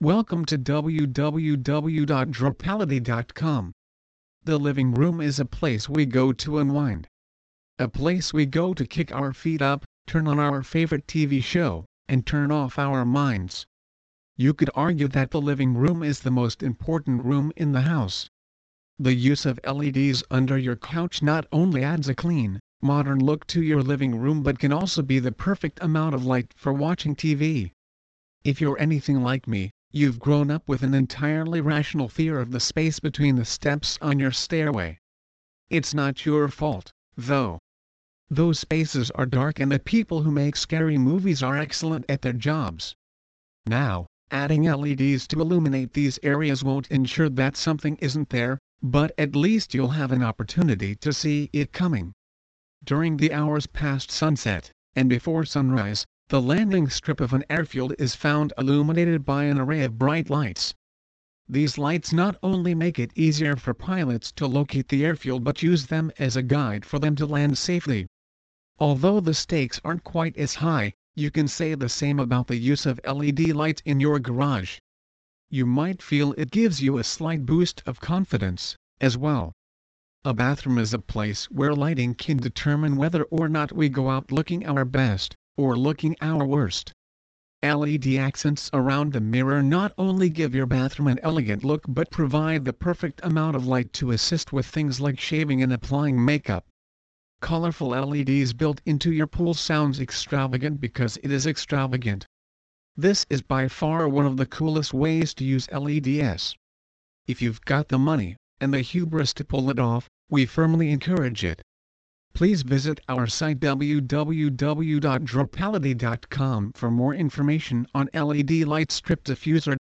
Welcome to www.dropality.com. The living room is a place we go to unwind. A place we go to kick our feet up, turn on our favorite TV show, and turn off our minds. You could argue that the living room is the most important room in the house. The use of LEDs under your couch not only adds a clean, modern look to your living room but can also be the perfect amount of light for watching TV. If you're anything like me, you've grown up with an entirely rational fear of the space between the steps on your stairway. It's not your fault, though. Those spaces are dark and the people who make scary movies are excellent at their jobs. Now, adding LEDs to illuminate these areas won't ensure that something isn't there, but at least you'll have an opportunity to see it coming. During the hours past sunset, and before sunrise, the landing strip of an airfield is found illuminated by an array of bright lights. These lights not only make it easier for pilots to locate the airfield but use them as a guide for them to land safely. Although the stakes aren't quite as high, you can say the same about the use of LED lights in your garage. You might feel it gives you a slight boost of confidence, as well. A bathroom is a place where lighting can determine whether or not we go out looking our best, or looking our worst. LED accents around the mirror not only give your bathroom an elegant look but provide the perfect amount of light to assist with things like shaving and applying makeup. Colorful LEDs built into your pool sounds extravagant because it is extravagant. This is by far one of the coolest ways to use LEDs. If you've got the money, and the hubris to pull it off, we firmly encourage it. Please visit our site www.dropality.com for more information on LED light strip diffuser